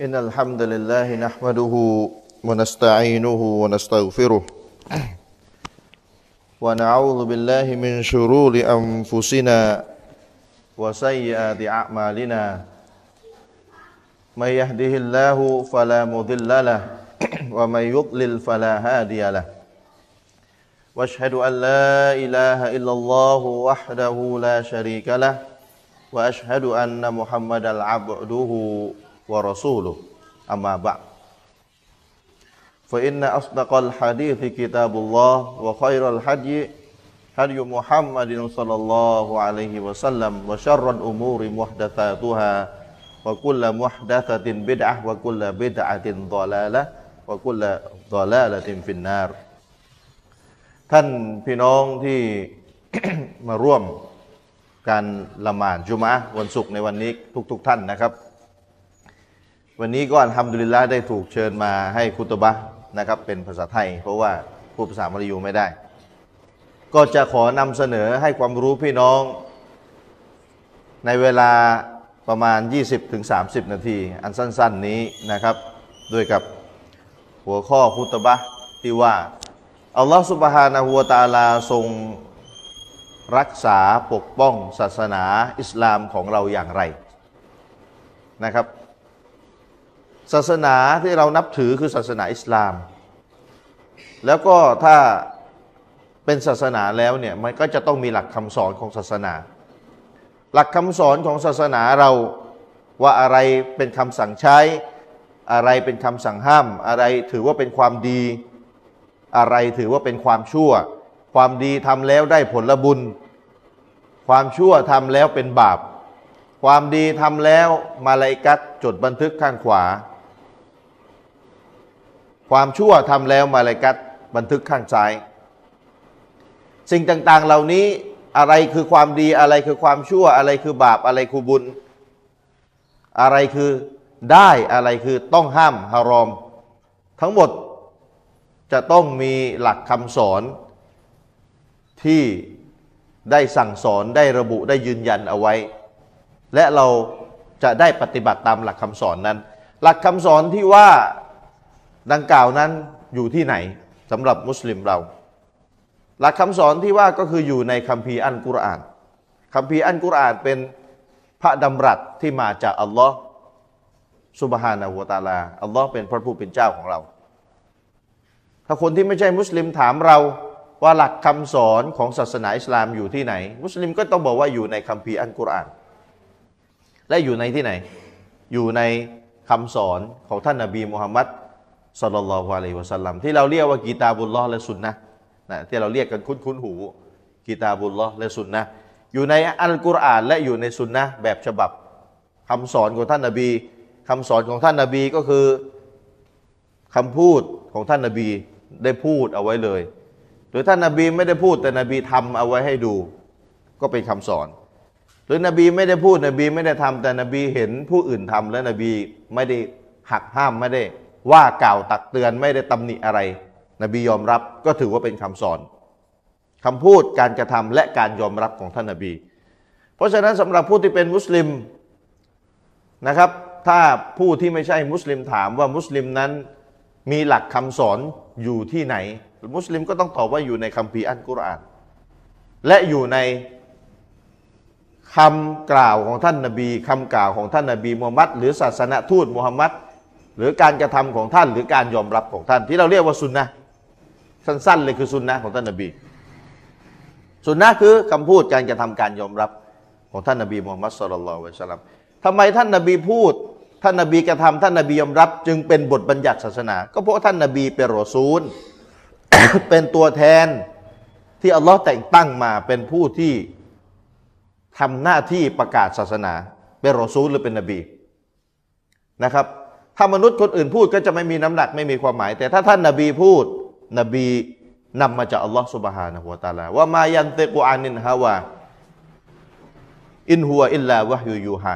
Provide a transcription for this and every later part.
إن الحمد لله نحمده ونستعينه ونستغفره. ونعوذ بالله من شرور أنفسنا وسيئات أعمالنا. من يهده الله فلا مضل له ومن يضلل فلا هادي له. وأشهد أن لا إله إلا الله وحده لا شريك له. وأشهد أن محمدا عبده ورسوله اما بعد فان اصدق الحديث كتاب الله وخير الحدي هدي محمد صلى الله عليه وسلم وشر الامور محدثاتها وكل محدثه بدعه وكل بدعه ضلاله وكل ضلاله في النار ท่านพี่น้องที่ มาร่วมการละหมาดจุมะวันศุกร์ในวันนี้ทุกๆทท่านนะครับ วันนี้ก็อัลฮัมดุลิลละได้ถูกเชิญมาให้คุตบะนะครับเป็นภาษาไทย เพราะว่าพูดภาษามลายูไม่ได้ ก็จะขอนำเสนอให้ความรู้พี่น้อง ในเวลาประมาณ 20-30 นาที อันสั้น ๆนี้นะครับ ด้วยกับหัวข้อคุตบะที่ว่าอัลลอฮฺสุบฮานะฮูวตาลาทรงรักษาปกป้องศาสนาอิสลามของเราอย่างไรนะครับ ศาสนาที่เรานับถือคือศาสนาอิสลาม แล้วก็ถ้าเป็นศาสนาแล้วเนี่ยมันก็จะต้องมีหลักคำสอนของศาสนา หลักคำสอนของศาสนาเราว่าอะไรเป็นคำสั่งใช้ อะไรเป็นคำสั่งห้าม อะไรถือว่าเป็นความดี อะไรถือว่าเป็นความชั่ว ความดีทำแล้วได้ผลบุญ ความชั่วทำแล้วเป็นบาป ความดีทำแล้วมาลายกัดจดบันทึกข้างขวา ความชั่วทำแล้วมาลายกัดบันทึกข้างซ้าย สิ่งต่างๆเหล่านี้อะไรคือความดีอะไรคือความชั่วอะไรคือบาปอะไรคือบุญ อะไรคือได้อะไรคือต้องห้ามฮารอม ทั้งหมดจะต้องมีหลักคำสอน ที่ได้สั่งสอนได้ระบุได้ยืนยันเอาไว้ และเราจะได้ปฏิบัติตามหลักคำสอนนั้น หลักคำสอนที่ว่า ดังกล่าวนั้นอยู่ที่ไหนสำหรับมุสลิมเรา หลักคำสอนที่ว่าก็คืออยู่ในคัมภีร์อันกุรอานคัมภีร์อันกุรอานเป็นพระดำรัสที่มาจากอัลลอฮ์สุบฮานาหัวตาลาอัลลอฮ์เป็นพระผู้เป็นเจ้าของเรา ถ้าคนที่ไม่ใช่มุสลิมถามเราว่าหลักคำสอนของศาสนาอิสลามอยู่ที่ไหน มุสลิมก็ต้องบอกว่าอยู่ในคัมภีร์อัลกุรอาน และอยู่ในที่ไหน อยู่ในคำสอนของท่านนบีมุฮัมมัด สุลลัลฮวาลัยวะสัลลัมที่เราเรียกว่ากีตาบุลลอฮ์และสุนนะนะที่เราเรียกกันคุ้นๆหูกีตาบุลลอฮ์และสุนนะอยู่ในอัลกุรอานและอยู่ในสุนนะแบบฉบับคำสอนของท่านนบีคำสอนของท่านนบีก็คือคำพูดของท่านนบีได้พูดเอาไว้เลย หรือท่านนาบีไม่ได้พูดแต่นบีทำเอาไว้ให้ดู ก็เป็นคำสอน หรือนบีไม่ได้พูดนบีไม่ได้ทำแต่นบีเห็นผู้อื่นทำและนบีไม่ได้หักห้ามไม่ได้ ว่ากล่าวตักเตือนไม่ได้ตำหนิอะไร นบียอมรับก็ถือว่าเป็นคำสอนคำพูดการกระทำและการยอมรับของท่านนบี เพราะฉะนั้นสำหรับผู้ที่เป็นมุสลิมนะครับ ถ้าผู้ที่ไม่ใช่มุสลิมถามว่ามุสลิมนั้นมีหลักคำสอนอยู่ที่ไหน มุสลิมก็ต้องตอบว่าอยู่ในคัมภีร์อัลกุรอาน และอยู่ในคำกล่าวของท่านนาบีคำกล่าวของท่านนาบีมูฮัมมัดหรือศาสนทูตมูฮัมมัด หรือการกระทำของท่านหรือการยอมรับของท่าน ที่เราเรียกว่าสุนนะสั้นๆเลยคือสุนนะของท่านนาบีสุนนะคือคำพูดการกระทำการยอมรับของท่านนาบีมูฮัมมัดสุลลัลลอฮุอะลัยฮิสลามทำไมท่านนาบีพูด ท่านนบีกระทำท่านนบียอมรับ จึงเป็นบทบัญญัติศาสนา ก็เพราะท่านนบีเป็นรอซูล เป็นตัวแทนที่อัลลอฮ์แต่งตั้งมาเป็นผู้ที่ทำหน้าที่ประกาศศาสนา เป็นรอซูลหรือเป็นนบีนะครับ ถ้ามนุษย์คนอื่นพูดก็จะไม่มีน้ำหนักไม่มีความหมาย แต่ถ้าท่านนบีพูด นบีนำมาจากอัลลอฮ์สุบฮานะฮุวาตาลาว่ามายันเตกุอานินฮาวาอินฮัวอิลลาวะฮยูยูฮา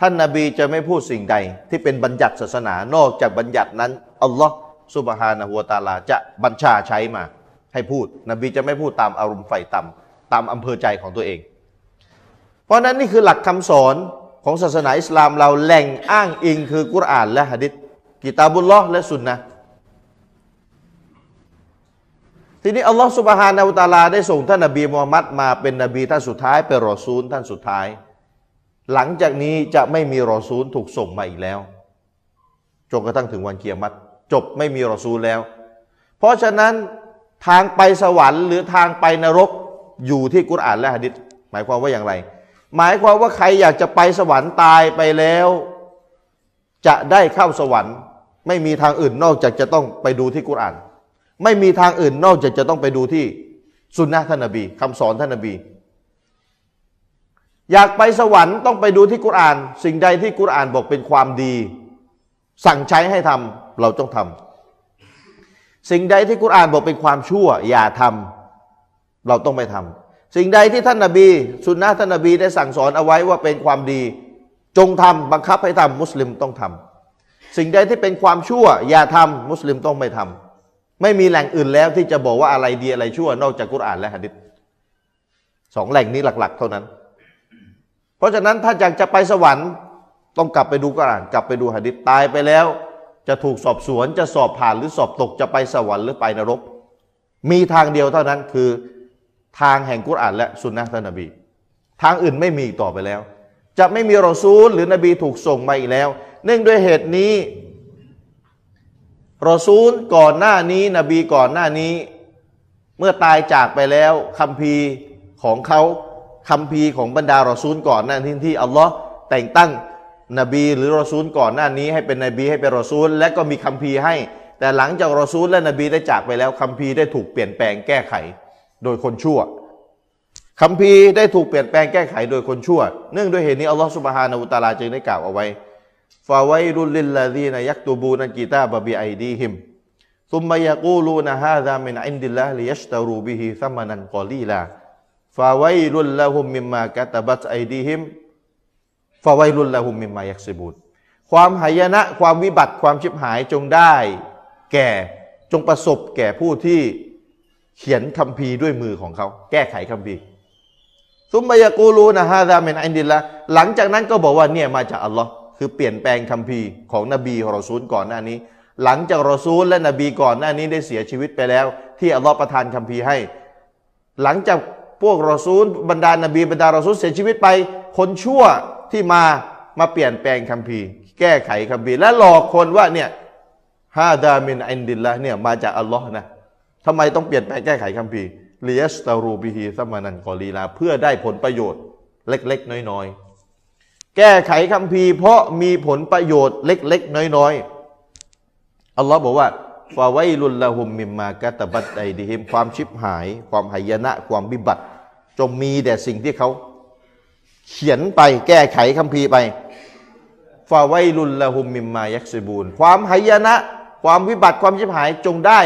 ท่านนาบีจะไม่พูดสิ่งใด ที่เป็นบัญญัติศาสนานอกจากบัญญัตินั้นอัลลอฮ์สุบฮานะฮัวตาลาจะบัญชาใช้มา ให้พูด นบีจะไม่พูดตามอารมณ์ไฟต่ำตามอำเภอใจของตัวเอง เพราะนั้นนี่คือหลักคำสอน ของศาสนาอิสลามเราแหล่งอ้างอิงคือกุรอานและหะดิษกิตาบุลลอฮ์และสุนนะทีนี้อัลลอฮ์สุบฮานาอุตาลาได้ส่งท่านนบีมูฮัมมัดมาเป็นนบีท่านสุดท้ายเป็นรอซูลท่านสุดท้าย หลังจากนี้จะไม่มีรอซูลถูกส่งมาอีกแล้วจนกระทั่งถึงวันเกียรติจบไม่มีรอซูลแล้ว เพราะฉะนั้นทางไปสวรรค์หรือทางไปนรกอยู่ที่กุรอานและหะดิษหมายความว่าอย่างไร หมายความว่าใครอยากจะไปสวรรค์ตายไปแล้ว จะได้เข้าสวรรค์ ไม่มีทางอื่นนอกจากจะต้องไปดูที่กุรอาน ไม่มีทางอื่นนอกจากจะต้องไปดูที่สุนนะท่านนบีคำสอนท่านนบี อยากไปสวรรค์ต้องไปดูที่กุรอาน สิ่งใดที่กุรอานบอกเป็นความดี สั่งใช้ให้ทำเราต้องทำสิ่งใดที่กุรอานบอกเป็นความชั่ว อย่าทำเราต้องไม่ทำ สิ่งใดที่ท่านนาบีสุนนะท่านนาบีได้สั่งสอนเอาไว้ว่าเป็นความดี จงทำบังคับให้ทำมุสลิมต้องทำสิ่งใดที่เป็นความชั่ว อย่าทำมุสลิมต้องไม่ทำไม่มีแหล่งอื่นแล้วที่จะบอกว่าอะไรดีอะไรชั่ว นอกจากกุรอานและหะดิษสองแหล่งนี้หลัก ๆ เท่านั้น เพราะฉะนั้นถ้าอยากจะไปสวรรค์ต้องกลับไปดูกุรอาน กลับไปดูหะดิษตายไปแล้ว จะถูกสอบสวนจะสอบผ่านหรือสอบตกจะไปสวรรค์หรือไปนรก มีทางเดียวเท่านั้นคือ ทางแห่งกุรอานและสุนนะท่านนบี ทางอื่นไม่มีต่อไปแล้ว จะไม่มีรอซูลหรือนบีถูกส่งมาอีกแล้ว เนื่องด้วยเหตุนี้รอซูลก่อนหน้านี้ นบีก่อนหน้านี้ เมื่อตายจากไปแล้วคำพีของเขาคำพีของบรรดารอซูลก่อนหน้าที่ที่อัลลอฮ์แต่งตั้งนบีหรือรอซูลก่อนหน้านี้ ให้เป็นนบีให้เป็นรอซูล และก็มีคำพีให้ แต่หลังจากรอซูลและนบีได้จากไปแล้วคำพีได้ถูกเปลี่ยนแปลงแก้ไข โดยคนชั่วคำพีได้ถูกเปลี่ยนแปลงแก้ไขโดยคนชั่ว เนื่องด้วยเหตุนี้อัลลอฮฺสุบฮานาอุตาลาจึงได้กล่าวเอาไว้ฟาไวรุลลิลลาดีนยักตูบูนันกีตาบบิไอดีฮิมซุมมายกูลูนฮาซามินอินดิลลาลิยัชตารูบิฮิซัมมันันกอลีลาฟาไวรุลละฮุมมิมมากะตบัตไอดีฮิมฟาไวรุลละฮุมมิมมายักซิบูดความหายนะความวิบัติความชิบหายจงได้ แก่จงประสบแก่ผู้ที่ เขียนคัมภีร์ด้วยมือของเขา แก้ไขคำพีซุมบยากูรูนะฮะดาเมนอินดิลละหลังจากนั้นก็บอกว่าเนี่ยมาจากอัลลอฮ์คือเปลี่ยนแปลงคัมภีร์ของนบีของรอซูลก่อนหน้านี้ หลังจากรอซูลและนบีก่อนหน้านี้ได้เสียชีวิตไปแล้ว ที่อัลลอฮ์ประทานคัมภีร์ให้ หลังจากพวกรอซูลบรรดานบีบรรดารอซูลเสียชีวิตไป คนชั่วที่มามาเปลี่ยนแปลงคัมภีร์แก้ไขคัมภีร์และหลอกคนว่าเนี่ย هذا من عند الله เนี่ยมาจากอัลลอฮ์นะ ทำไมต้องเปลี่ยนแปลงแก้ไขคำพีลียสตารูบิฮีซัมมานันกอลีลา เพื่อได้ผลประโยชน์เล็ก ๆ น้อย ๆ แก้ไขคำพีเพราะมีผลประโยชน์เล็ก ๆ น้อย ๆ อัลลอฮ์บอกว่าฟาไวลุลละหุมมิมมากะตบัดไอดิฮิมความชิบหาย ความหายนะ ความบิบัติ จงมีแต่สิ่งที่เขา เขียนไปแก้ไขคำพีไปฟาไวลุลละหุมมิมมายักซิบูนความหายนะ ความวิบัติความชิบหายจงได้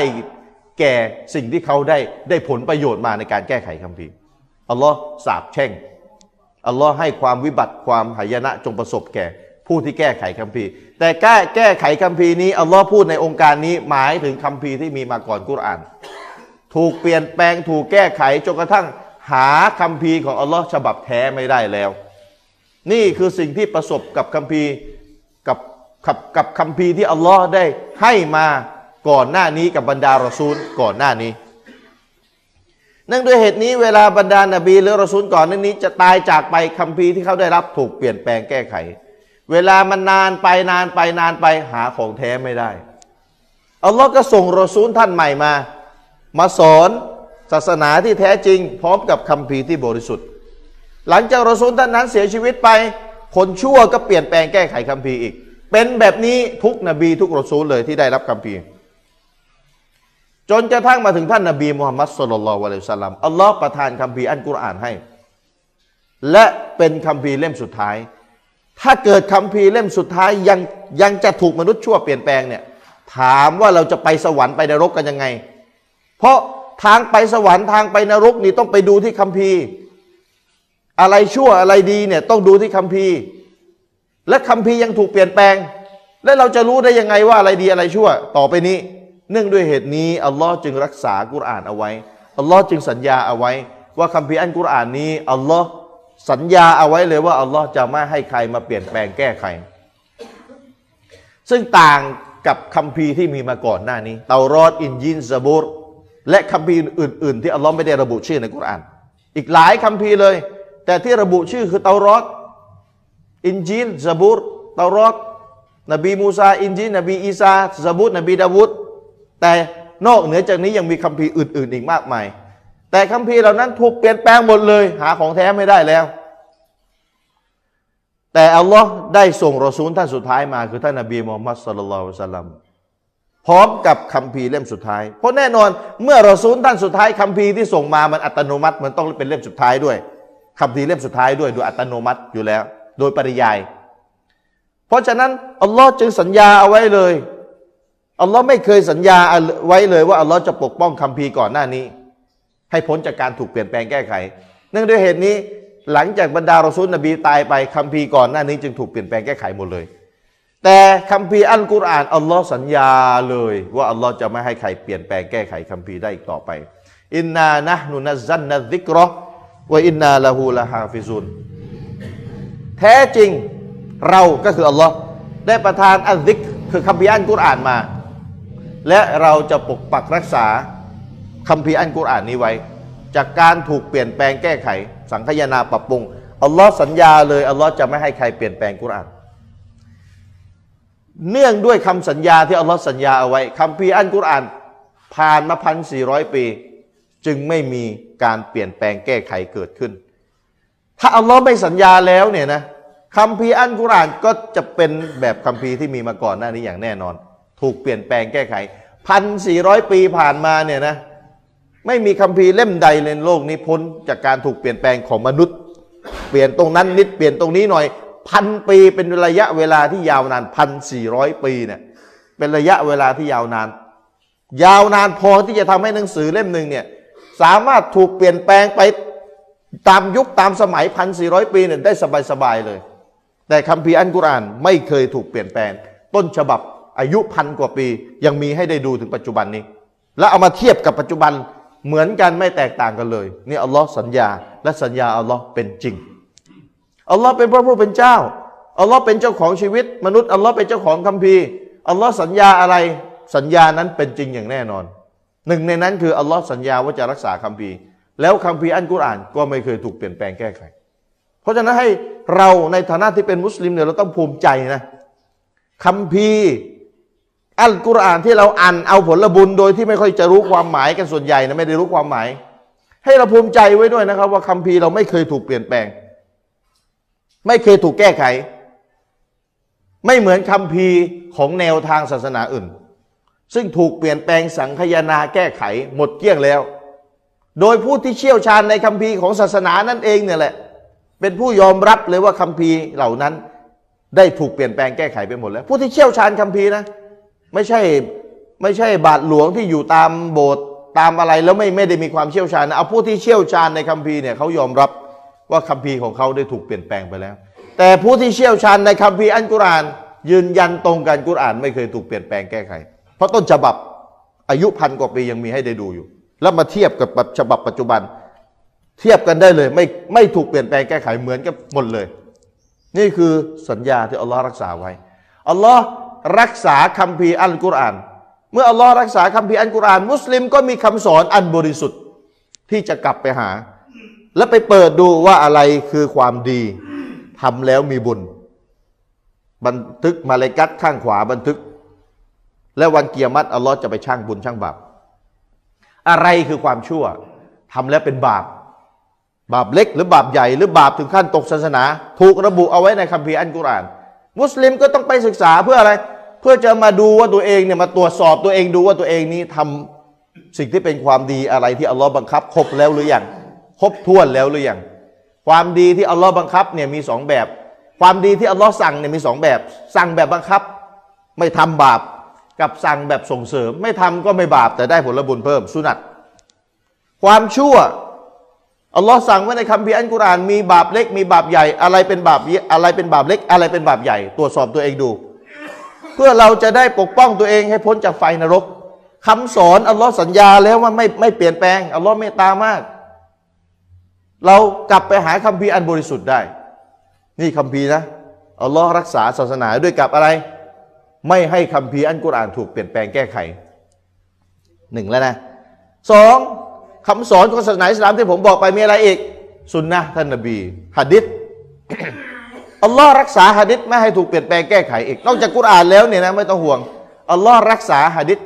แก่สิ่งที่เขาได้ได้ผลประโยชน์มาในการแก้ไขคำพีอัลลอฮ์สาบแช่งอัลลอฮ์ให้ความวิบัติความหายนะจงประสบแก่ผู้ที่แก้ไขคำพีแต่แก้แก้ไขคำพีนี้อัลลอฮ์พูดในองค์การนี้หมายถึงคำพีที่มีมาก่อนกุรอาน ถูกเปลี่ยนแปลงถูกแก้ไขจนกระทั่งหาคำพีของอัลลอฮ์ฉบับแท้ไม่ได้แล้ว นี่คือสิ่งที่ประสบกับคำพีกับกับกับคำพีที่อัลลอฮ์ได้ให้มา ก่อนหน้านี้กับบรรดารอซูลก่อนหน้านี้เนื่องด้วยเหตุนี้เวลาบรรดานาบีหรือรอซูลก่อนหน้านี้ จะตายจากไปคำพีที่เขาได้รับถูกเปลี่ยนแปลงแก้ไข เวลามันนานไปนานไปนานไปหาของแท้ไม่ได้อัลลอฮ์ก็ส่งรอซูลท่านใหม่มา มาสอนศาสนาที่แท้จริง พร้อมกับคำพีที่บริสุทธิ์ หลังจากรอซูลท่านนั้นเสียชีวิตไป คนชั่วก็เปลี่ยนแปลงแก้ไขคำพีอีก เป็นแบบนี้ทุกนบีทุกรอซูลเลยที่ได้รับคำพี จนกระทั่งมาถึงท่านนาบีมุฮัมมัดสุลลัลวะลัยสลัมอัลลอฮ์ประทานคัมภีร์อันกุรอานให้ และเป็นคัมภีร์เล่มสุดท้าย ถ้าเกิดคัมภีร์เล่มสุดท้ายยังยังจะถูกมนุษย์ชั่วเปลี่ยนแปลงเนี่ยถามว่าเราจะไปสวรรค์ไปนรกกันยังไง เพราะทางไปสวรรค์ทางไปนรกนี่ต้องไปดูที่คัมภีร์ อะไรชั่วอะไรดีเนี่ยต้องดูที่คัมภีร์ และคัมภีร์ยังถูกเปลี่ยนแปลง และเราจะรู้ได้ยังไงว่าอะไรดีอะไรชั่ว ต่อไปนี้ เนื่องด้วยเหตุนี้อัลลอฮ์จึงรักษากุรอานเอาไว้อัลลอฮ์จึงสัญญาเอาไว้ ว่าคัมภีร์อันกุรอานนี้อัลลอฮ์สัญญาเอาไว้เลยว่าอัลลอฮ์จะไม่ให้ใครมาเปลี่ยนแปลงแก้ไข ซึ่งต่างกับคัมภีร์ที่มีมาก่อนหน้านี้ เตารอดอินยินซาบูรและคัมภีร์อื่น ๆ ที่อัลลอฮ์ไม่ได้ระบุชื่อในกุรอาน อีกหลายคัมภีร์เลย แต่ที่ระบุชื่อคือเตารอตอินญีลซะบูรเตารอตนบีมูซาอินญีลนบีอีซาซะบูรนบีดาวูด แต่นอกเหนือจากนี้ยังมีคัมภีร์อื่น ๆ อีกมากมาย แต่คัมภีร์เหล่านั้นถูกเปลี่ยนแปลงหมดเลย หาของแท้ไม่ได้แล้ว แต่อัลลอฮ์ได้ส่งรอซูลท่านสุดท้ายมาคือท่านนบีมูฮัมมัด صلى الله عليه وسلمพร้อมกับคัมภีร์เล่มสุดท้าย เพราะแน่นอนเมื่อรอซูลท่านสุดท้ายคัมภีร์ที่ส่งมามันอัตโนมัติมันต้องเป็นเล่มสุดท้ายด้วยคัมภีร์เล่มสุดท้ายด้วยโดยอัตโนมัติอยู่แล้ว โดยปริยาย เพราะฉะนั้นอัลลอฮ์จึงสัญญาเอาไว้เลย อัลลอฮ์ไม่เคยสัญญาไว้เลยว่าอัลลอฮ์จะปกป้องคัมภีร์ก่อนหน้านี้ ให้พ้นจากการถูกเปลี่ยนแปลงแก้ไข เนื่องด้วยเหตุนี้หลังจากบรรดารอซูลนบีตายไปคัมภีร์ก่อนหน้านี้จึงถูกเปลี่ยนแปลงแก้ไขหมดเลย แต่คัมภีร์อัลกุรอานอัลลอฮ์สัญญาเลย ว่าอัลลอฮ์จะไม่ให้ใครเปลี่ยนแปลงแก้ไขคัมภีร์ได้อีกต่อไปإنا نحن نزلنا الذكر وإنا له لحافظون แท้จริงเราก็คืออัลลอฮ์ได้ประทาน الذكر คือคัมภีร์อัลกุรอานมา และเราจะปกปักรักษาคัมภีร์อัลกุรอานนี้ไว้ จากการถูกเปลี่ยนแปลงแก้ไข สังคายนาปรับปรุงอัลลอฮ์สัญญาเลยอัลลอฮ์จะไม่ให้ใครเปลี่ยนแปลงกุรอานเนื่องด้วยคำสัญญาที่อัลลอฮ์สัญญาเอาไว้คัมภีร์อัลกุรอานผ่านมาพันสี่ร้อยปี จึงไม่มีการเปลี่ยนแปลงแก้ไขเกิดขึ้น ถ้าอัลลอฮ์ไม่สัญญาแล้วเนี่ยนะคัมภีร์อัลกุรอานก็จะเป็นแบบคัมภีร์ที่มีมาก่อนหน้านี้อย่างแน่นอน ถูกเปลี่ยนแปลงแก้ไขพันสี่ร้อยปีผ่านมาเนี่ยนะไม่มีคัมภีร์เล่มใดในโลกนี้พ้นจากการถูกเปลี่ยนแปลงของมนุษย์ เปลี่ยนตรงนั้นนิดเปลี่ยนตรงนี้หน่อยพันปีเป็นระยะเวลาที่ยาวนานพันสี่ร้อยปีเนี่ยเป็นระยะเวลาที่ยาวนาน ยาวนานพอที่จะทำให้หนังสือเล่มหนึ่งเนี่ยสามารถถูกเปลี่ยนแปลงไปตามยุคตามสมัยพันสี่ร้อยปีเนี่ยได้สบายๆเลย แต่คัมภีร์อัลกุรอานไม่เคยถูกเปลี่ยนแปลง ต้นฉบับ อายุพันกว่าปียังมีให้ได้ดูถึงปัจจุบันนี้ แล้วเอามาเทียบกับปัจจุบันเหมือนกันไม่แตกต่างกันเลยนี่อัลลอฮ์สัญญาและสัญญาอัลลอฮ์เป็นจริงอัลลอฮ์เป็นพระผู้เป็นเจ้าอัลลอฮ์เป็นเจ้าของชีวิต มนุษย์อัลลอฮ์เป็นเจ้าของคัมภีร์อัลลอฮ์สัญญาอะไรสัญญานั้นเป็นจริงอย่างแน่นอน หนึ่งในนั้นคืออัลลอฮ์สัญญาว่าจะรักษาคัมภีร์ แล้วคัมภีร์อันกุรอานก็ไม่เคยถูกเปลี่ยนแปลงแก้ไข เพราะฉะนั้นให้เราในฐานะที่เป็นมุสลิมเนี่ยเราต้องภูมิใจนะคัมภีร์ อัลกุรอานที่เราอ่านเอาผลบุญโดยที่ไม่ค่อยจะรู้ความหมายกันส่วนใหญ่นะไม่ได้รู้ความหมาย ให้เราภูมิใจไว้ด้วยนะครับ ว่าคัมภีร์เราไม่เคยถูกเปลี่ยนแปลง ไม่เคยถูกแก้ไข ไม่เหมือนคัมภีร์ของแนวทางศาสนาอื่น ซึ่งถูกเปลี่ยนแปลงสังคยนาแก้ไขหมดเกลี้ยงแล้ว โดยผู้ที่เชี่ยวชาญในคัมภีร์ของศาสนานั่นเองเนี่ยแหละ เป็นผู้ยอมรับเลยว่าคัมภีร์เหล่านั้น ได้ถูกเปลี่ยนแปลงแก้ไขไปหมดแล้ว ผู้ที่เชี่ยวชาญคัมภีร์นะ ไม่ใช่ไม่ใช่บาทหลวงที่อยู่ตามโบสถ์ตามอะไรแล้วไม่ไม่ได้มีความเชี่ยวชาญนะเอาผู้ที่เชี่ยวชาญในคัมภีร์เนี่ยเขายอมรับว่าคัมภีร์ของเขาได้ถูกเปลี่ยนแปลงไปแล้ว แต่ผู้ที่เชี่ยวชาญในคัมภีร์อัลกุรอาน ยืนยันตรงกันกุรอาน ไม่เคยถูกเปลี่ยนแปลงแก้ไข เพราะต้นฉบับอายุพันกว่าปียังมีให้ได้ดูอยู่ แล้วมาเทียบกับฉบับปัจจุบัน เทียบกันได้เลยไม่ไม่ถูกเปลี่ยนแปลงแก้ไขเหมือนกันหมดเลย นี่คือสัญญาที่อัลลอฮ์รักษาไว้อัลลอฮ์ รักษาคัมภีร์อัลกุรอาน เมื่ออัลลอฮ์รักษาคัมภีร์อัลกุรอาน มุสลิมก็มีคำสอนอันบริสุทธิ์ที่จะกลับไปหา และไปเปิดดูว่าอะไรคือความดีทำแล้วมีบุญ บันทึกมาเลกัดข้างขวาบันทึก และวันเกียรติอัลลอฮ์จะไปช่างบุญช่างบาปอะไรคือความชั่วทำแล้วเป็นบาปบาปเล็กหรือบาปใหญ่หรือบาปถึงขั้นตกศาสนา ถูกระบุเอาไว้ในคัมภีร์อัลกุรอาน มุสลิมก็ต้องไปศึกษาเพื่ออะไร พื่อจะมาดูว่าตัวเองเนี่ยมาตรวจสอบตัวเองดูว่าตัวเองนี้ทำสิ่งที่เป็นความดีอะไรที่อัลลอฮ์บังคับ ครบแล้วหรือยังครบถ้วนแล้วหรือยังความดีที่อัลลอฮ์บังคับเนี่ยมีสองแบบ ความดีที่อัลลอฮ์สั่งเนี่ยมีสองแบบ สั่งแบบบังคับ ไม่ทำบาปกับสั่งแบบส่งเสริม ไม่ทำก็ไม่บาปแต่ได้ผลบุญเพิ่มสุนัตความชั่วอัลลอฮ์สั่งไว้ในคัมภีร์อัลกุรอานมีบาปเล็กมีบาปใหญ่อะไรเป็นบาปอะไรเป็นบาปเล็กอะไรเป็นบาปใหญ่ ตรวจสอบตัวเองดู เพื่อเราจะได้ปกป้องตัวเองให้พ้นจากไฟนรกคำสอนอัลลอฮ์สัญญาแล้วว่าไม่ไม่เปลี่ยนแปลงอัลลอฮ์เมตตามาก เรากลับไปหาคัมภีร์อันบริสุทธิ์ได้ นี่คัมภีร์นะอัลลอฮ์รักษาศาสนาด้วยกับอะไร ไม่ให้คัมภีร์อันกุรอานถูกเปลี่ยนแปลงแก้ไขหนึ่งแล้วนะสองคำสอนของศาสนาอิสลามที่ผมบอกไปมีอะไรอีก สุนนะท่านนบีฮะดิษ อัลลอฮ์รักษาหะดิษไม่ให้ถูกเปลี่ยนแปลงแก้ไขอีก นอกจากกุรอานแล้วเนี่ยนะไม่ต้องห่วงอัลลอฮ์รักษาหะดิษ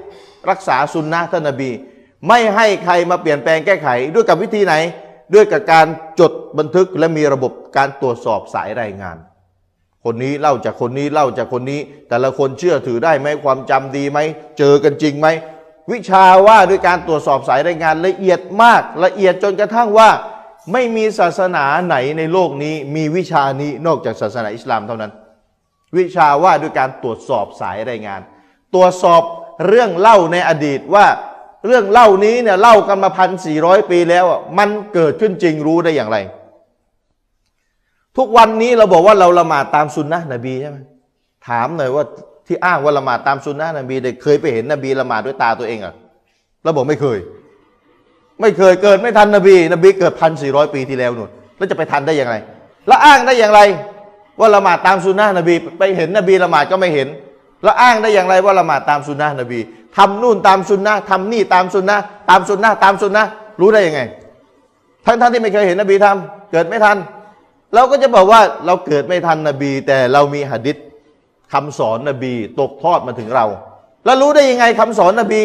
รักษาสุนนะท่านนบี ไม่ให้ใครมาเปลี่ยนแปลงแก้ไข ด้วยกับวิธีไหน ด้วยกับการจดบันทึกและมีระบบการตรวจสอบสายรายงาน คนนี้เล่าจากคนนี้เล่าจากคนนี้ แต่ละคนเชื่อถือได้ไหมความจำดีไหมเจอกันจริงไหมวิชาว่าด้วยการตรวจสอบสายรายงานละเอียดมาก ละเอียดจนกระทั่งว่า ไม่มีศาสนาไหนในโลกนี้ มีวิชานี้นอกจากศาสนาอิสลามเท่านั้น วิชาว่าด้วยการตรวจสอบสายรายงาน ตรวจสอบเรื่องเล่าในอดีตว่าเรื่องเล่านี้เนี่ยเล่ากันมาพันสี่ร้อยปีแล้วมันเกิดขึ้นจริงรู้ได้อย่างไร ทุกวันนี้เราบอกว่าเราละหมาดตามสุนนะนบีใช่ไหมถามหน่อยว่าที่อ้างว่าละหมาดตามสุนนะนบีเด็กเคยไปเห็นนบีละหมาดด้วยตาตัวเองอะเราบอกไม่เคย ไม่เคยเกิดไม่ทันนบี นบีเกิดพันสี่ร้อยปีที่แล้วนู่นแล้วจะไปทันได้อย่างไร แล้วอ้างได้อย่างไร ว่าละหมาดตามสุนนะนบี ไปเห็นนบีละหมาดก็ไม่เห็น แล้วอ้างได้อย่างไรว่าละหมาดตามสุนนะนบีทำนู่นตามสุนนะทำนี่ตามสุนนะตามสุนนะตามสุนนะรู้ได้ยังไงทั้งท่านที่ไม่เคยเห็นนบีทำเกิดไม่ทัน เราก็จะบอกว่าเราเกิดไม่ทันนบี แต่เรามีหะดิษคำสอนนบีตกทอดมาถึงเรา แล้วรู้ได้ยังไงคำสอนนบี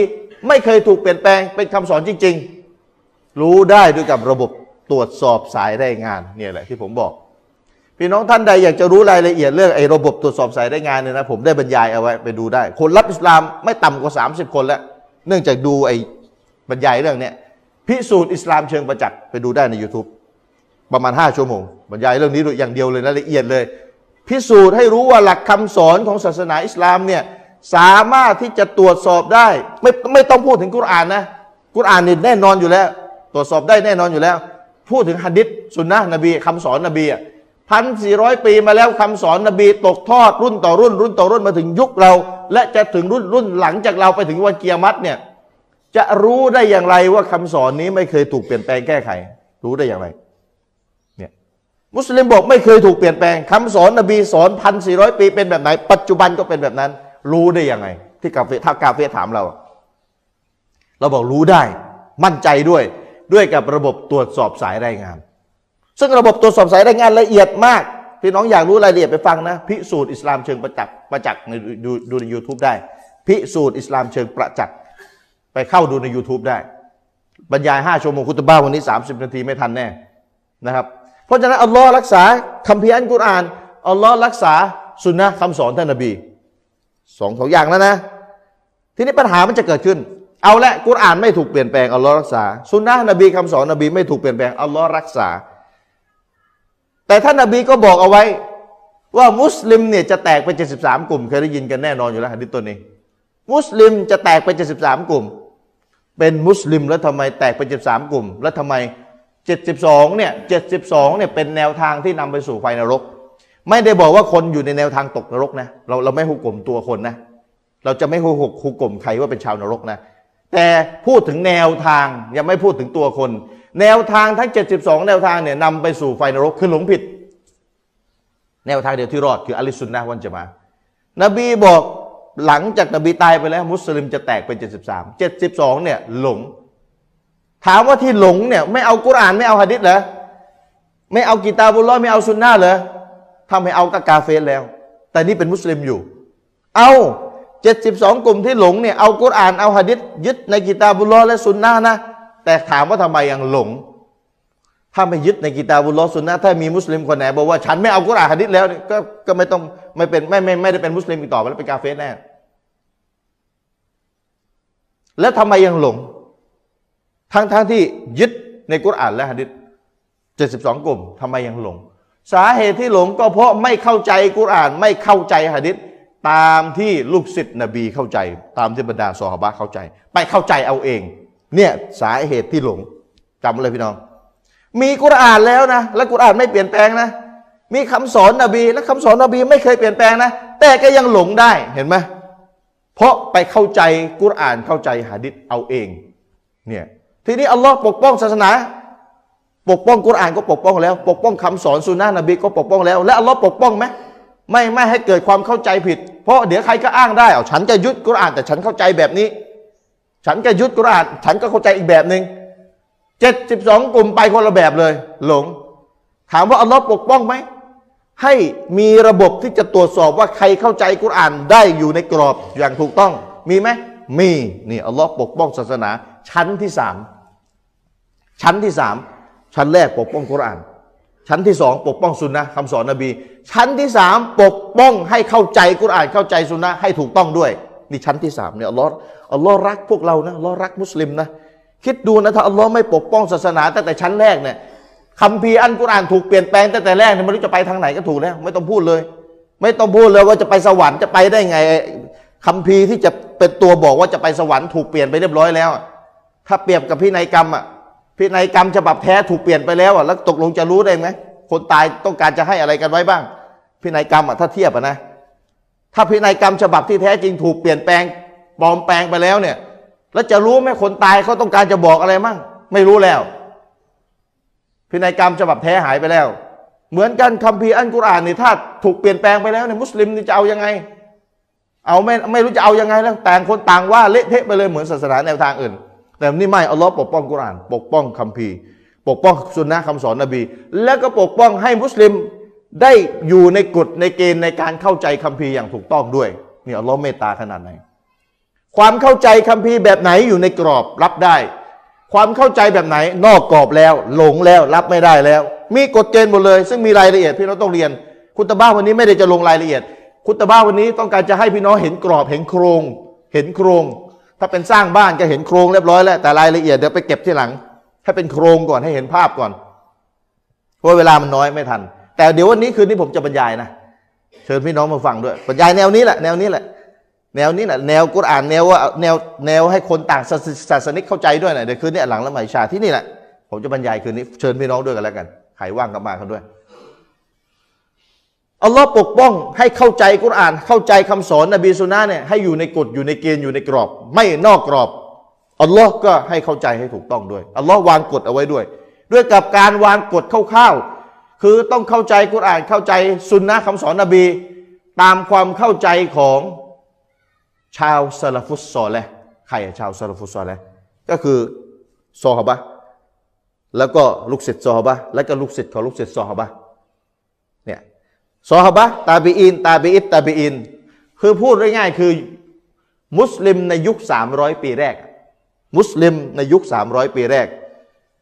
ไม่เคยถูกเปลี่ยนแปลงเป็นคำสอนจริง ๆ รู้ได้ด้วยกับระบบตรวจสอบสายรายงานเนี่ยแหละที่ผมบอก พี่น้องท่านใดอยากจะรู้รายละเอียดเรื่องไอ้ระบบตรวจสอบสายรายงานเนี่ยนะผมได้บรรยายเอาไว้ไปดูได้ คนรับอิสลามไม่ต่ำกว่า 30 คนแล้ว เนื่องจากดูไอ้บรรยายเรื่องเนี้ยพิสูจน์อิสลามเชิงประจักษ์ไปดูได้ใน YouTube ประมาณ 5 ชั่วโมง บรรยายเรื่องนี้อย่างเดียวเลยนะละเอียดเลย พิสูจน์ให้รู้ว่าหลักคำสอนของศาสนาอิสลามเนี่ยสามารถที่จะตรวจสอบได้ ไม่ไม่ต้องพูดถึงกุรอานนะกุรอานนี่แน่นอนอยู่แล้ว ตรวจสอบได้แน่นอนอยู่แล้ว พูดถึงฮะดิษสุนนะนบีคำสอนนบีอะพันสี่ร้อยปีมาแล้วคำสอนนบีตกทอดรุ่นต่อรุ่น รุ่นต่อรุ่นมาถึงยุคเรา และจะถึงรุ่นรุ่นหลังจากเราไปถึงวันเกียรติเนี่ยจะรู้ได้อย่างไรว่าคำสอนนี้ไม่เคยถูกเปลี่ยนแปลงแก้ไข รู้ได้อย่างไรเนี่ยมุสลิมบอกไม่เคยถูกเปลี่ยนแปลงคำสอนนบีสอนพันสี่ร้อยปีเป็นแบบไหน ปัจจุบันก็เป็นแบบนั้น รู้ได้อยังไงที่กาเฟถ้ากาเฟถามเรา เราบอกรู้ได้ มั่นใจด้วย ด้วยกับระบบตรวจสอบสายรายงาน ซึ่งระบบตรวจสอบสายรายงานละเอียดมาก พี่น้องอยากรู้รายละเอียดไปฟังนะ พิสูจน์อิสลามเชิงประจักษ์ประจักษ์ในดูดูใน YouTube ได้ พิสูจน์อิสลามเชิงประจักษ์ไปเข้าดูใน YouTube ได้ บรรยาย 5ชั่วโมงคุตบ้าวันนี้ 30 นาทีไม่ทันแน่นะครับ เพราะฉะนั้นอัลลอฮ์รักษาคัมภีร์อัลกุรอานอัลลอฮ์รักษาสุนนะคำสอนท่านนบีสองสองอย่างแล้วนะ ทีนี้ปัญหามันจะเกิดขึ้น เอาละกุรอานไม่ถูกเปลี่ยนแปลงอัลลอฮ์รักษาสุนนะนบีคำสอนนบีไม่ถูกเปลี่ยนแปลงอัลลอฮ์รักษา แต่ท่านนบีก็บอกเอาไว้ ว่ามุสลิมเนี่ยจะแตกเป็น73 กลุ่มเคยได้ยินกันแน่นอนอยู่แล้วหะดิษตัวนี้ มุสลิมจะแตกเป็น73 กลุ่ม เป็นมุสลิมแล้วทำไมแตกเป็น73 กลุ่ม แล้วทำไม 72เนี่ย72เนี่ยเป็นแนวทางที่นำไปสู่ไฟนรก ไม่ได้บอกว่าคนอยู่ในแนวทางตกนรกนะเราเราไม่หุกกลมตัวคนนะเราจะไม่หุกหุกกลมใครว่าเป็นชาวนรกนะ แต่พูดถึงแนวทางยังไม่พูดถึงตัวคน แนวทางทั้ง 72 แนวทางเนี่ยนำไปสู่ไฟนรกคือหลงผิด แนวทางเดียวที่รอดคืออลิสุนนะวันจะมานบีบอกหลังจากนบีตายไปแล้ว มุสลิมจะแตกเป็น 73 72 เนี่ยหลง ถามว่าที่หลงเนี่ยไม่เอากุรานไม่เอาหะดิษเหรอไม่เอากีตาบุลลอฮ์ไม่เอาซุนนะเหรอถ้าไม่เอาก็กาเฟรแล้ว แต่นี่เป็นมุสลิมอยู่ เอา 72 กลุ่มที่หลงเนี่ยเอากุรอานเอาหะดิษยึดในกีตาบุลลอและซุนนะนะ แต่ถามว่าทำไมยังหลง ถ้าไม่ยึดในกีตาบุลลอฮ์ซุนนะถ้ามีมุสลิมคนไหนบอกว่าฉันไม่เอากุรอานหะดิษแล้วก็ก็ไม่ต้องไม่เป็นไม่ไม่ไม่ได้เป็นมุสลิมอีกต่อไปแล้วเป็นกาเฟรแน่แล้วทำไมยังหลง ทั้งทั้งที่ยึดในกุรอานและหะดิษ72 กลุ่มทำไมยังหลง สาเหตุที่หลงก็เพราะไม่เข้าใจกุรอาน ไม่เข้าใจหะดิษ ตามที่ลูกศิษย์นบีเข้าใจ ตามที่บรรดาซอฮาบะเข้าใจ ไปเข้าใจเอาเอง เนี่ยสาเหตุที่หลงจำเลยพี่น้อง มีกุรอานแล้วนะ และกุรอานไม่เปลี่ยนแปลงนะ มีคำสอนนบี และคำสอนนบีไม่เคยเปลี่ยนแปลงนะ แต่ก็ยังหลงได้เห็นไหมเพราะไปเข้าใจกุรอานเข้าใจหะดิษเอาเอง เนี่ยทีนี้อัลลอฮ์ปกป้องศาสนา ปกป้องกุรอานก็ปกป้องแล้ว ปกป้องคำสอนสุนนะนบีก็ปกป้องแล้ว และอัลลอฮ์ปกป้องไหม ไม่ไม่ให้เกิดความเข้าใจผิด เพราะเดี๋ยวใครก็อ้างได้เอาฉันจะยึดกุรอาน แต่ฉันเข้าใจแบบนี้ ฉันก็ยึดกุรอาน ฉันก็เข้าใจอีกแบบหนึ่งเจ็ดสิบสองกลุ่มไปคนละแบบเลย หลง ถามว่าอัลลอฮ์ปกป้องไหมให้มีระบบที่จะตรวจสอบว่าใครเข้าใจกุรอานได้อยู่ในกรอบอย่างถูกต้อง มีไหมมีนี่อัลลอฮ์ปกป้องศาสนา ชั้นที่สามชั้นที่สามชั้นแรกปกป้องกุรอาน ชั้นที่สองปกป้องสุนนะคำสอนนบี ชั้นที่สามปกป้องให้เข้าใจกุรอานเข้าใจสุนนะให้ถูกต้องด้วยนี่ชั้นที่สามเนี่ยอัลลอฮ์อัลลอฮ์รักพวกเรานะอัลลอฮ์รักมุสลิมนะคิดดูนะถ้าอัลลอฮ์ไม่ปกป้องศาสนาตั้งแต่ชั้นแรกเนี่ยคำพีอันกุรอานถูกเปลี่ยนแปลงตั้งแต่แรกเนี่ยไม่รู้จะไปทางไหนก็ถูกแล้วไม่ต้องพูดเลย ไม่ต้องพูดเลยว่าจะไปสวรรค์จะไปได้ไงคำพีที่จะเป็นตัวบอกว่าจะไปสวรรค์ถูกเปลี่ยนไปเรียบร้อยแล้ว ถ้าเปรียบกับพินัยกรรมอะ พินัยกรรมฉบับแท้ถูกเปลี่ยนไปแล้วอะแล้วตกลงจะรู้ได้ไหมคนตายต้องการจะให้อะไรกันไว้บ้าง พินัยกรรมอะถ้าเทียบอะนะถ้าพินัยกรรมฉบับที่แท้จริงถูกเปลี่ยนแปลงปลอมแปลงไปแล้วเนี่ย แล้วจะรู้ไหมคนตายเขาต้องการจะบอกอะไรมั่งไม่รู้แล้ว พินัยกรรมฉบับแท้หายไปแล้ว เหมือนกันคัมภีร์อันกุรอานนี่ถ้าถูกเปลี่ยนแปลงไปแล้วเนี่ยมุสลิมนี่จะเอายังไง เอาไม่ไม่รู้จะเอายังไงแล้วต่างคนต่างว่าเละเทะไปเลยเหมือนศาสนาแนวทางอื่น แต่นี่ไม่อัลลอฮ์ปกป้องกุรอานปกป้องคัมภีร์ปกป้องสุนนะคำสอนนบี แล้วก็ปกป้องให้มุสลิมได้อยู่ในกฎในเกณฑ์ในการเข้าใจคัมภีร์อย่างถูกต้องด้วยนี่อัลลอฮ์เมตตาขนาดไหน ความเข้าใจคัมภีร์แบบไหนอยู่ในกรอบรับได้ ความเข้าใจแบบไหนนอกกรอบแล้ว หลงแล้วรับไม่ได้แล้ว มีกฎเกณฑ์หมดเลย ซึ่งมีรายละเอียดพี่น้องต้องเรียน คุณตาบ้าวันนี้ไม่ได้จะลงรายละเอียด คุณตาบ้าวันนี้ต้องการจะให้พี่น้องเห็นกรอบเห็นโครง เห็นโครง ถ้าเป็นสร้างบ้านก็เห็นโครงเรียบร้อยแล้วแต่รายละเอียดเดี๋ยวไปเก็บที่หลัง ให้เป็นโครงก่อนให้เห็นภาพก่อนเพราะเวลามันน้อยไม่ทัน แต่เดี๋ยววันนี้คืนนี้ผมจะบรรยายนะเชิญพี่น้องมาฟังด้วยบรรยายแนวนี้แหละแนวนี้แหละ แนวนี้แหละแนวกุรอานแนวว่าแนวแนวให้คนต่างศาสนิกเข้าใจด้วยหนะเดี๋ยวคืนนี้หลังละหมาชาที่นี่แหละผมจะบรรยายคืนนี้เชิญพี่น้องด้วยกันแล้วกันใครว่างก็มากันด้วย อัลลอฮ์ปกป้องให้เข้าใจกุรอาน เข้าใจคำสอนนบีสุนนะเนี่ยให้อยู่ในกฎอยู่ในเกณฑ์อยู่ในกรอบ ไม่นอกกรอบอัลลอฮ์ก็ให้เข้าใจให้ถูกต้องด้วยอัลลอฮ์วางกฎเอาไว้ด้วย ด้วยกับการวางกฎคร่าวๆคือต้องเข้าใจกุรอานเข้าใจสุนนะคำสอนนบี ตามความเข้าใจของชาวซาลฟุตซอลและใครชาวซาลฟุตซอลและก็คือซอฮาบะแล้วก็ลูกศิษย์ซอฮาบะแล้วก็ลูกศิษย์ของลูกศิษย์ซอฮาบะ ซอฮาบะตาบีอิน ตาบีอิตตาบีอิน คือพูดง่ายๆคือ มุสลิมในยุค 300 ปีแรก มุสลิมในยุค 300 ปีแรก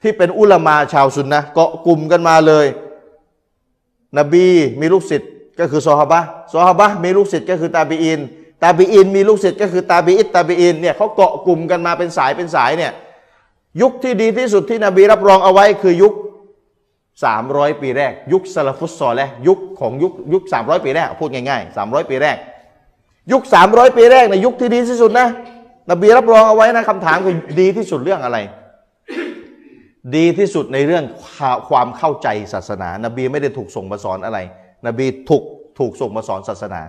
ที่เป็นอุลามาชาวซุนนะเกาะกลุ่มกันมาเลย นบีมีลูกศิษย์ก็คือซอฮาบะซอฮาบะมีลูกศิษย์ก็คือตาบีอิน ตาบีอิน มีลูกศิษย์ก็คือตาบีอิตตาบีอินเนี่ยเขาเกาะกลุ่มกันมาเป็นสายเป็นสายเนี่ยยุคที่ดีที่สุดที่นบีรับรองเอาไว้คือยุค 300 ปีแรก ยุคซาลฟุตซอลและยุคของยุคยุค 300 ปีแรกพูดง่ายๆ 300 ปีแรก ยุค 300 ปีแรกในยุคที่ดีที่สุดนะนบีรับรองเอาไว้นะคำถามคือดีที่สุดเรื่องอะไร ดีที่สุดในเรื่องความเข้าใจศาสนา นบีไม่ได้ถูกส่งมาสอนอะไร นบีถูกถูกส่งมาสอนศาสนา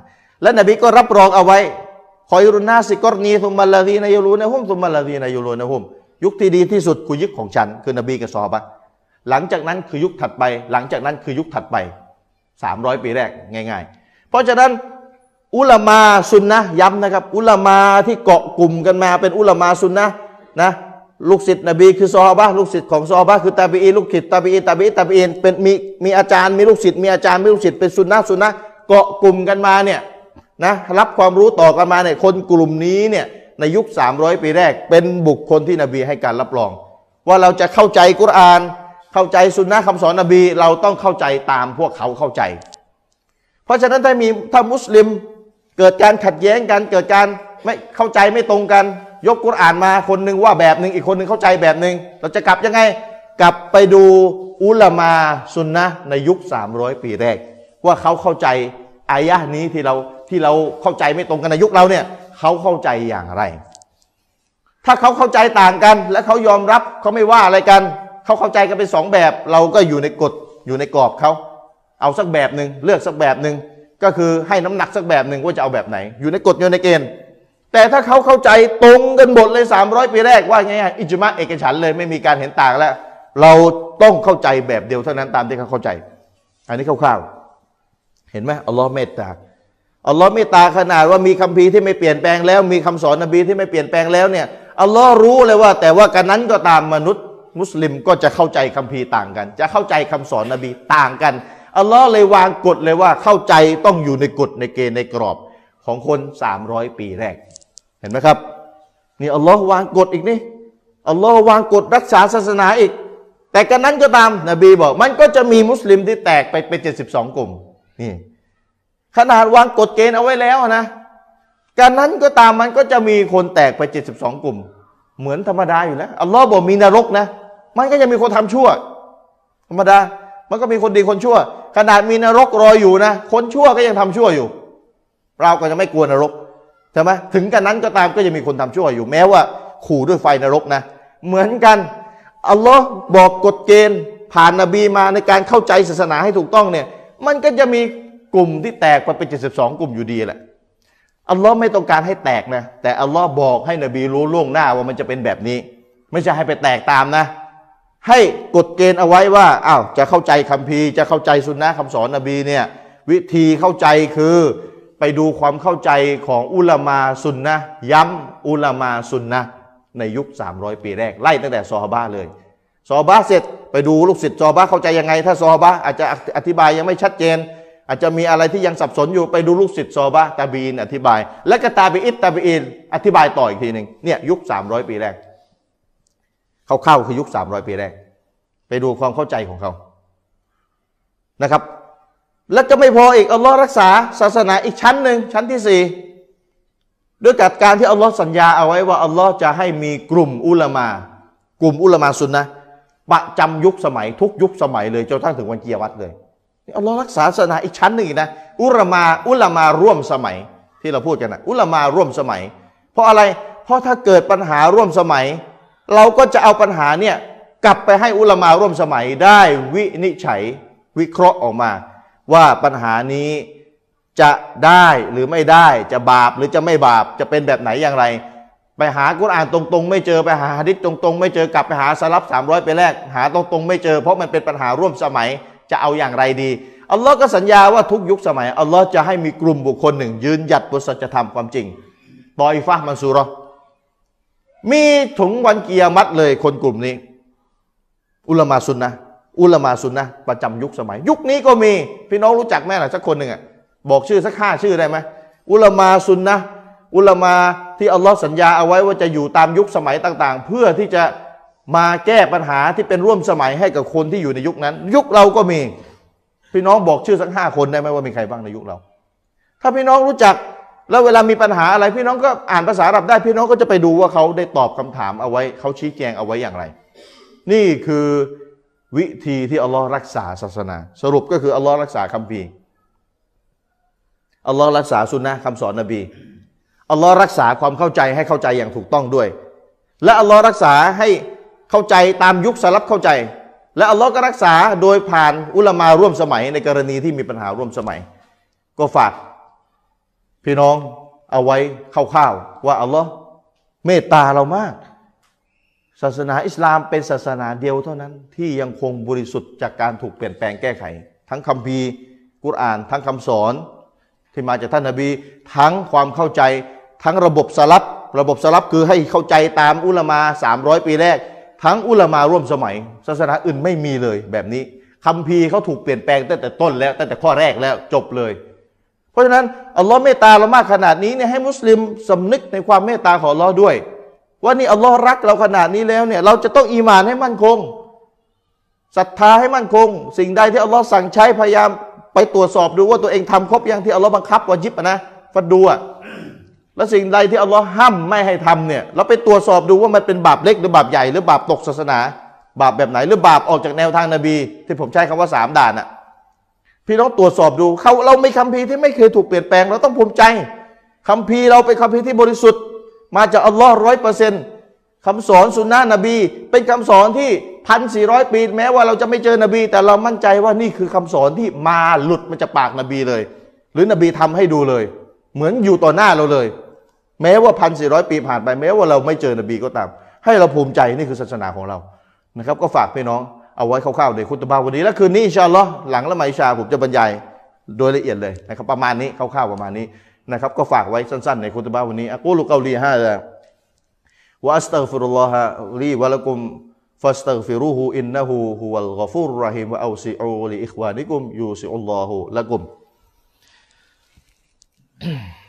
และนบีก็รับรองเอาไว้คอยรุนนาสิกรณีทุมมัลลาดีนายรูนะฮุมทุมมัลลาดีนายรูนะฮุมยุคที่ดีที่สุดคือยุคของฉัน คือนบีกับซอบะ หลังจากนั้นคือยุคถัดไป หลังจากนั้นคือยุคถัดไป 300 ปีแรกง่าย ๆ เพราะฉะนั้นอุลามาซุนนะย้ำนะครับ อุลามาที่เกาะกลุ่มกันมาเป็นอุลามาซุนนะนะลูกศิษย์นบีคือซอฮาบะลูกศิษย์ของซอฮาบะคือตาบีอีลูกศิษย์ตาบีอีตาบีอีตาบีอีเป็นมีมีอาจารย์มีลูกศิษย์มีอาจารย์มีลูกศิษย์เป็นซุนนะซุนนะเกาะกลุ่มกันมาเนี่ยนะรับความรู้ต่อกันมาเนี่ยคนกลุ่มนี้เนี่ยในยุค 300 ปีแรก เป็นบุคคลที่นบีให้การรับรอง ว่าเราจะเข้าใจกุรอาน เข้าใจสุนนะคำสอนนบี เราต้องเข้าใจตามพวกเขาเข้าใจ เพราะฉะนั้นถ้ามีถ้ามุสลิมเกิดการขัดแย้งกันเกิดการไม่เข้าใจไม่ตรงกัน ยกกุรอานมาคนหนึ่งว่าแบบหนึ่งอีกคนหนึ่งเข้าใจแบบหนึ่งเราจะกลับยังไงกลับไปดูอุลามาสุนนะในยุค 300 ปีแรก ว่าเขาเข้าใจอายะนี้ที่เราที่เราเข้าใจไม่ตรงกันในยุคเราเนี่ยเขาเข้าใจอย่างไร ถ้าเขาเข้าใจต่างกัน และเขายอมรับเขาไม่ว่าอะไรกัน เขาเข้าใจกันเป็นสองแบบ เราก็อยู่ในกฎอยู่ในกรอบเขาเอาสักแบบหนึ่งเลือกสักแบบหนึ่งก็คือให้น้ำหนักสักแบบหนึ่งว่าจะเอาแบบไหน อยู่ในกฎอยู่ในเกณฑ์ แต่ถ้าเขาเข้าใจตรงกันหมดเลย 300 ปีแรกว่าไงอิจมาเอกฉันเลยไม่มีการเห็นต่างแล้ว เราต้องเข้าใจแบบเดียวเท่านั้นตามที่เขาเข้าใจ อันนี้คร่าวๆเห็นไหมอัลลอฮ์เมตตาอัลลอฮ์เมตตาขนาดว่ามีคัมภีร์ที่ไม่เปลี่ยนแปลงแล้ว มีคำสอนนบีที่ไม่เปลี่ยนแปลงแล้วเนี่ยอัลลอฮ์รู้เลยว่า แต่ว่ากันนั้นก็ตามมนุษย์ มุสลิมก็จะเข้าใจคัมภีร์ต่างกัน จะเข้าใจคำสอนนบีต่างกันอัลลอฮ์เลยวางกฎเลยว่าเข้าใจต้องอยู่ในกฎในเกณฑ์ในกรอบของคน 300 ปีแรก เห็นไหมครับ นี่อัลลอฮ์วางกฎอีกนี่อัลลอฮ์วางกฎรักษาศาสนาอีก แต่กันนั้นก็ตามนบีบอก มันก็จะมีมุสลิมที่แตกไปเป็นเจ็ดสิบสองกลุ่มนี่ขนาดวางกฎเกณฑ์เอาไว้แล้วนะการนั้นก็ตามมันก็จะมีคนแตกไปเจ็ดสิบสองกลุ่ม เหมือนธรรมดาอยู่แล้วอัลลอฮ์บอกมีนรกนะ มันก็จะมีคนทำชั่ว ธรรมดา มันก็มีคนดีคนชั่ว ขนาดมีนรกรอยอยู่นะ คนชั่วก็ยังทำชั่วอยู่ เราก็จะไม่กลัวนรกใช่ไหมถึงกันนั้นก็ตามก็จะมีคนทำชั่วอยู่ แม้ว่า ขู่ด้วยไฟนรกนะ เหมือนกัน อัลลอฮ์บอกกฎเกณฑ์ ผ่านนบีมาในการเข้าใจศาสนาให้ถูกต้องเนี่ย มันก็จะมีกลุ่มที่แตกไปเป็น 72 กลุ่มอยู่ดีแหละ อัลลอฮ์ไม่ต้องการให้แตกนะ แต่อัลลอฮ์บอกให้นบีรู้ล่วงหน้าว่ามันจะเป็นแบบนี้ ไม่ใช่ให้ไปแตกตามนะ ให้กฎเกณฑ์เอาไว้ว่าอ้าวจะเข้าใจคัมภีร์จะเข้าใจสุนนะคำสอนนบีเนี่ยวิธีเข้าใจคือไปดูความเข้าใจของอุลามาสุนนะย้ำอุลามาสุนนะในยุค 300 ปีแรกไล่ตั้งแต่ซอฮาบะเลยซอฮาบะเสร็จไปดูลูกศิษย์ซอฮาบะเข้าใจยังไง ถ้าซอฮาบะอาจจะอธิบายยังไม่ชัดเจน อาจจะมีอะไรที่ยังสับสนอยู่ไปดูลูกศิษย์ซอฮาบะตาบีนอธิบาย และก็ตาบีอิตตาบีอินอธิบายต่ออีกทีหนึ่งเนี่ยยุค 300 ปีแรก เขาเข้าคือยุค300ปีแรก ไปดูความเข้าใจของเขานะครับ และจะไม่พออีกอัลลอฮ์รักษาศาสนาอีกชั้นหนึ่งชั้นที่สี่ด้วยกับการที่อัลลอฮ์สัญญาเอาไว้ว่าอัลลอฮ์จะให้มีกลุ่มอุลามากลุ่มอุลามาสุนนะประจำยุคสมัยทุกยุคสมัยเลยจนทั้งถึงวันเกียรติเลยอัลลอฮ์รักษาศาสนาอีกชั้นหนึ่งนะอุลามาอุลามาร่วมสมัยที่เราพูดกันนะอุลามาร่วมสมัย เพราะอะไรเพราะถ้าเกิดปัญหาร่วมสมัย เราก็จะเอาปัญหาเนี่ยกลับไปให้อุลามาร่วมสมัยได้วินิจฉัยวิเคราะห์ออกมา ว่าปัญหานี้จะได้หรือไม่ได้จะบาปหรือจะไม่บาปจะเป็นแบบไหนอย่างไร ไปหากุรอานตรงๆ ไม่เจอไปหาฮะดิษตรงๆ ไม่เจอกลับไปหาสลับ300 ไปแรก หาตรงๆ ไม่เจอ เพราะมันเป็นปัญหาร่วมสมัยจะเอาอย่างไรดีอัลลอฮ์ก็สัญญาว่าทุกยุคสมัยอัลลอฮ์จะให้มีกลุ่มบุคคลหนึ่ง ยืนหยัดบนสัจธรรมความจริงตอยฟะมันซูรอ มีถึงวันเกียรติเลยคนกลุ่มนี้ อุลมาซุนนะอุลมาซุนนะประจำยุคสมัย ยุคนี้ก็มีพี่น้องรู้จักแม่หรือสักคนหนึ่งอะบอกชื่อสักห้าชื่อได้ไหมอุลมาซุนนะอุลมาที่อัลลอฮ์สัญญาเอาไว้ว่าจะอยู่ตามยุคสมัยต่าง ๆ เพื่อที่จะมาแก้ปัญหาที่เป็นร่วมสมัยให้กับคนที่อยู่ในยุคนั้น ยุคเราก็มี พี่น้องบอกชื่อสักห้าคนได้ไหมว่ามีใครบ้างในยุคเรา ถ้าพี่น้องรู้จัก แล้วเวลามีปัญหาอะไรพี่น้องก็อ่านภาษาอาหรับได้พี่น้องก็จะไปดูว่าเขาได้ตอบคำถามเอาไว้เขาชี้แจงเอาไว้อย่างไร นี่คือวิธีที่อัลลอฮ์รักษาศาสนา สรุปก็คืออัลลอฮ์รักษาคัมภีร์อัลลอฮ์รักษาสุนนะคำสอนนบีอัลลอฮ์รักษาความเข้าใจให้เข้าใจอย่างถูกต้องด้วย และอัลลอฮ์รักษาให้เข้าใจตามยุคสลับเข้าใจ และอัลลอฮ์ก็รักษาโดยผ่านอุลามาร่วมสมัยในกรณีที่มีปัญหาร่วมสมัย ก็ฝาก พี่น้องเอาไว้คร่าวๆว่าอัลลอฮ์เมตตาเรามาก ศาสนาอิสลามเป็นศาสนาเดียวเท่านั้นที่ยังคงบริสุทธิ์จากการถูกเปลี่ยนแปลงแก้ไข ทั้งคัมภีร์กุรอาน ทั้งคำสอน ที่มาจากท่านนาบี ทั้งความเข้าใจ ทั้งระบบสลับระบบสลับคือให้เข้าใจตามอุลามา 300 ปีแรก ทั้งอุลามาร่วมสมัย ศาสนาอื่นไม่มีเลยแบบนี้คัมภีร์เขาถูกเปลี่ยนแปลงตั้งแต่ต้นแล้วตั้งแต่ข้อแรกแล้วจบเลย เพราะฉะนั้นอัลลอฮ์เมตตาเรามากขนาดนี้เนี่ยให้มุสลิมสำนึกในความเมตตาของอัลลอฮ์ด้วย ว่านี่อัลลอฮ์รักเราขนาดนี้แล้วเนี่ยเราจะต้องอีมานให้มั่นคงศรัทธาให้มั่นคง สิ่งใดที่อัลลอฮ์สั่งใช้พยายามไปตรวจสอบดูว่าตัวเองทำครบยังที่อัลลอฮ์บังคับวาจิบนะฟัดดูอะแล้วสิ่งใดที่อัลลอฮ์ห้ามไม่ให้ทำเนี่ยเราไปตรวจสอบดูว่ามันเป็นบาปเล็กหรือบาปใหญ่หรือบาปตกศาสนา บาปแบบไหนหรือบาปออกจากแนวทางนบี ที่ผมใช้คำว่าสามด่านอะ พี่น้องตรวจสอบดูเขาเราไม่คัมภีร์ที่ไม่เคยถูกเปลี่ยนแปลง เราต้องภูมิใจคัมภีร์เราเป็นคัมภีร์ที่บริสุทธิ์ มาจากอัลลอฮ์ร้อยเปอร์เซ็นต์คำสอนสุนนะนบี เป็นคำสอนที่พันสี่ร้อยปีแม้ว่าเราจะไม่เจอนบี แต่เรามั่นใจว่านี่คือคำสอนที่มาหลุดมาจากปากนบีเลย หรือนบีทำให้ดูเลย เหมือนอยู่ต่อหน้าเราเลย แม้ว่าพันสี่ร้อยปีผ่านไปแม้ว่าเราไม่เจอนบีก็ตาม ให้เราภูมิใจนี่คือศาสนาของเรานะครับ ก็ฝากพี่น้อง เอาไว้คร่าวๆในคุตบาวันนี้ และคืนนี้อินชาอัลลอฮ์หลังละหมาดอิชาผมจะบรรยายโดยละเอียดเลยนะครับประมาณนี้คร่าวๆประมาณนี้นะครับก็ฝากไว้สั้นๆในคุตบาวันนี้أقول قولي هذا وأستغفر الله لي ولكم فاستغفروه إنه هو الغفور الرحيم وأوسعوا لإخوانكم يوسع الله لكم Mm-hmm.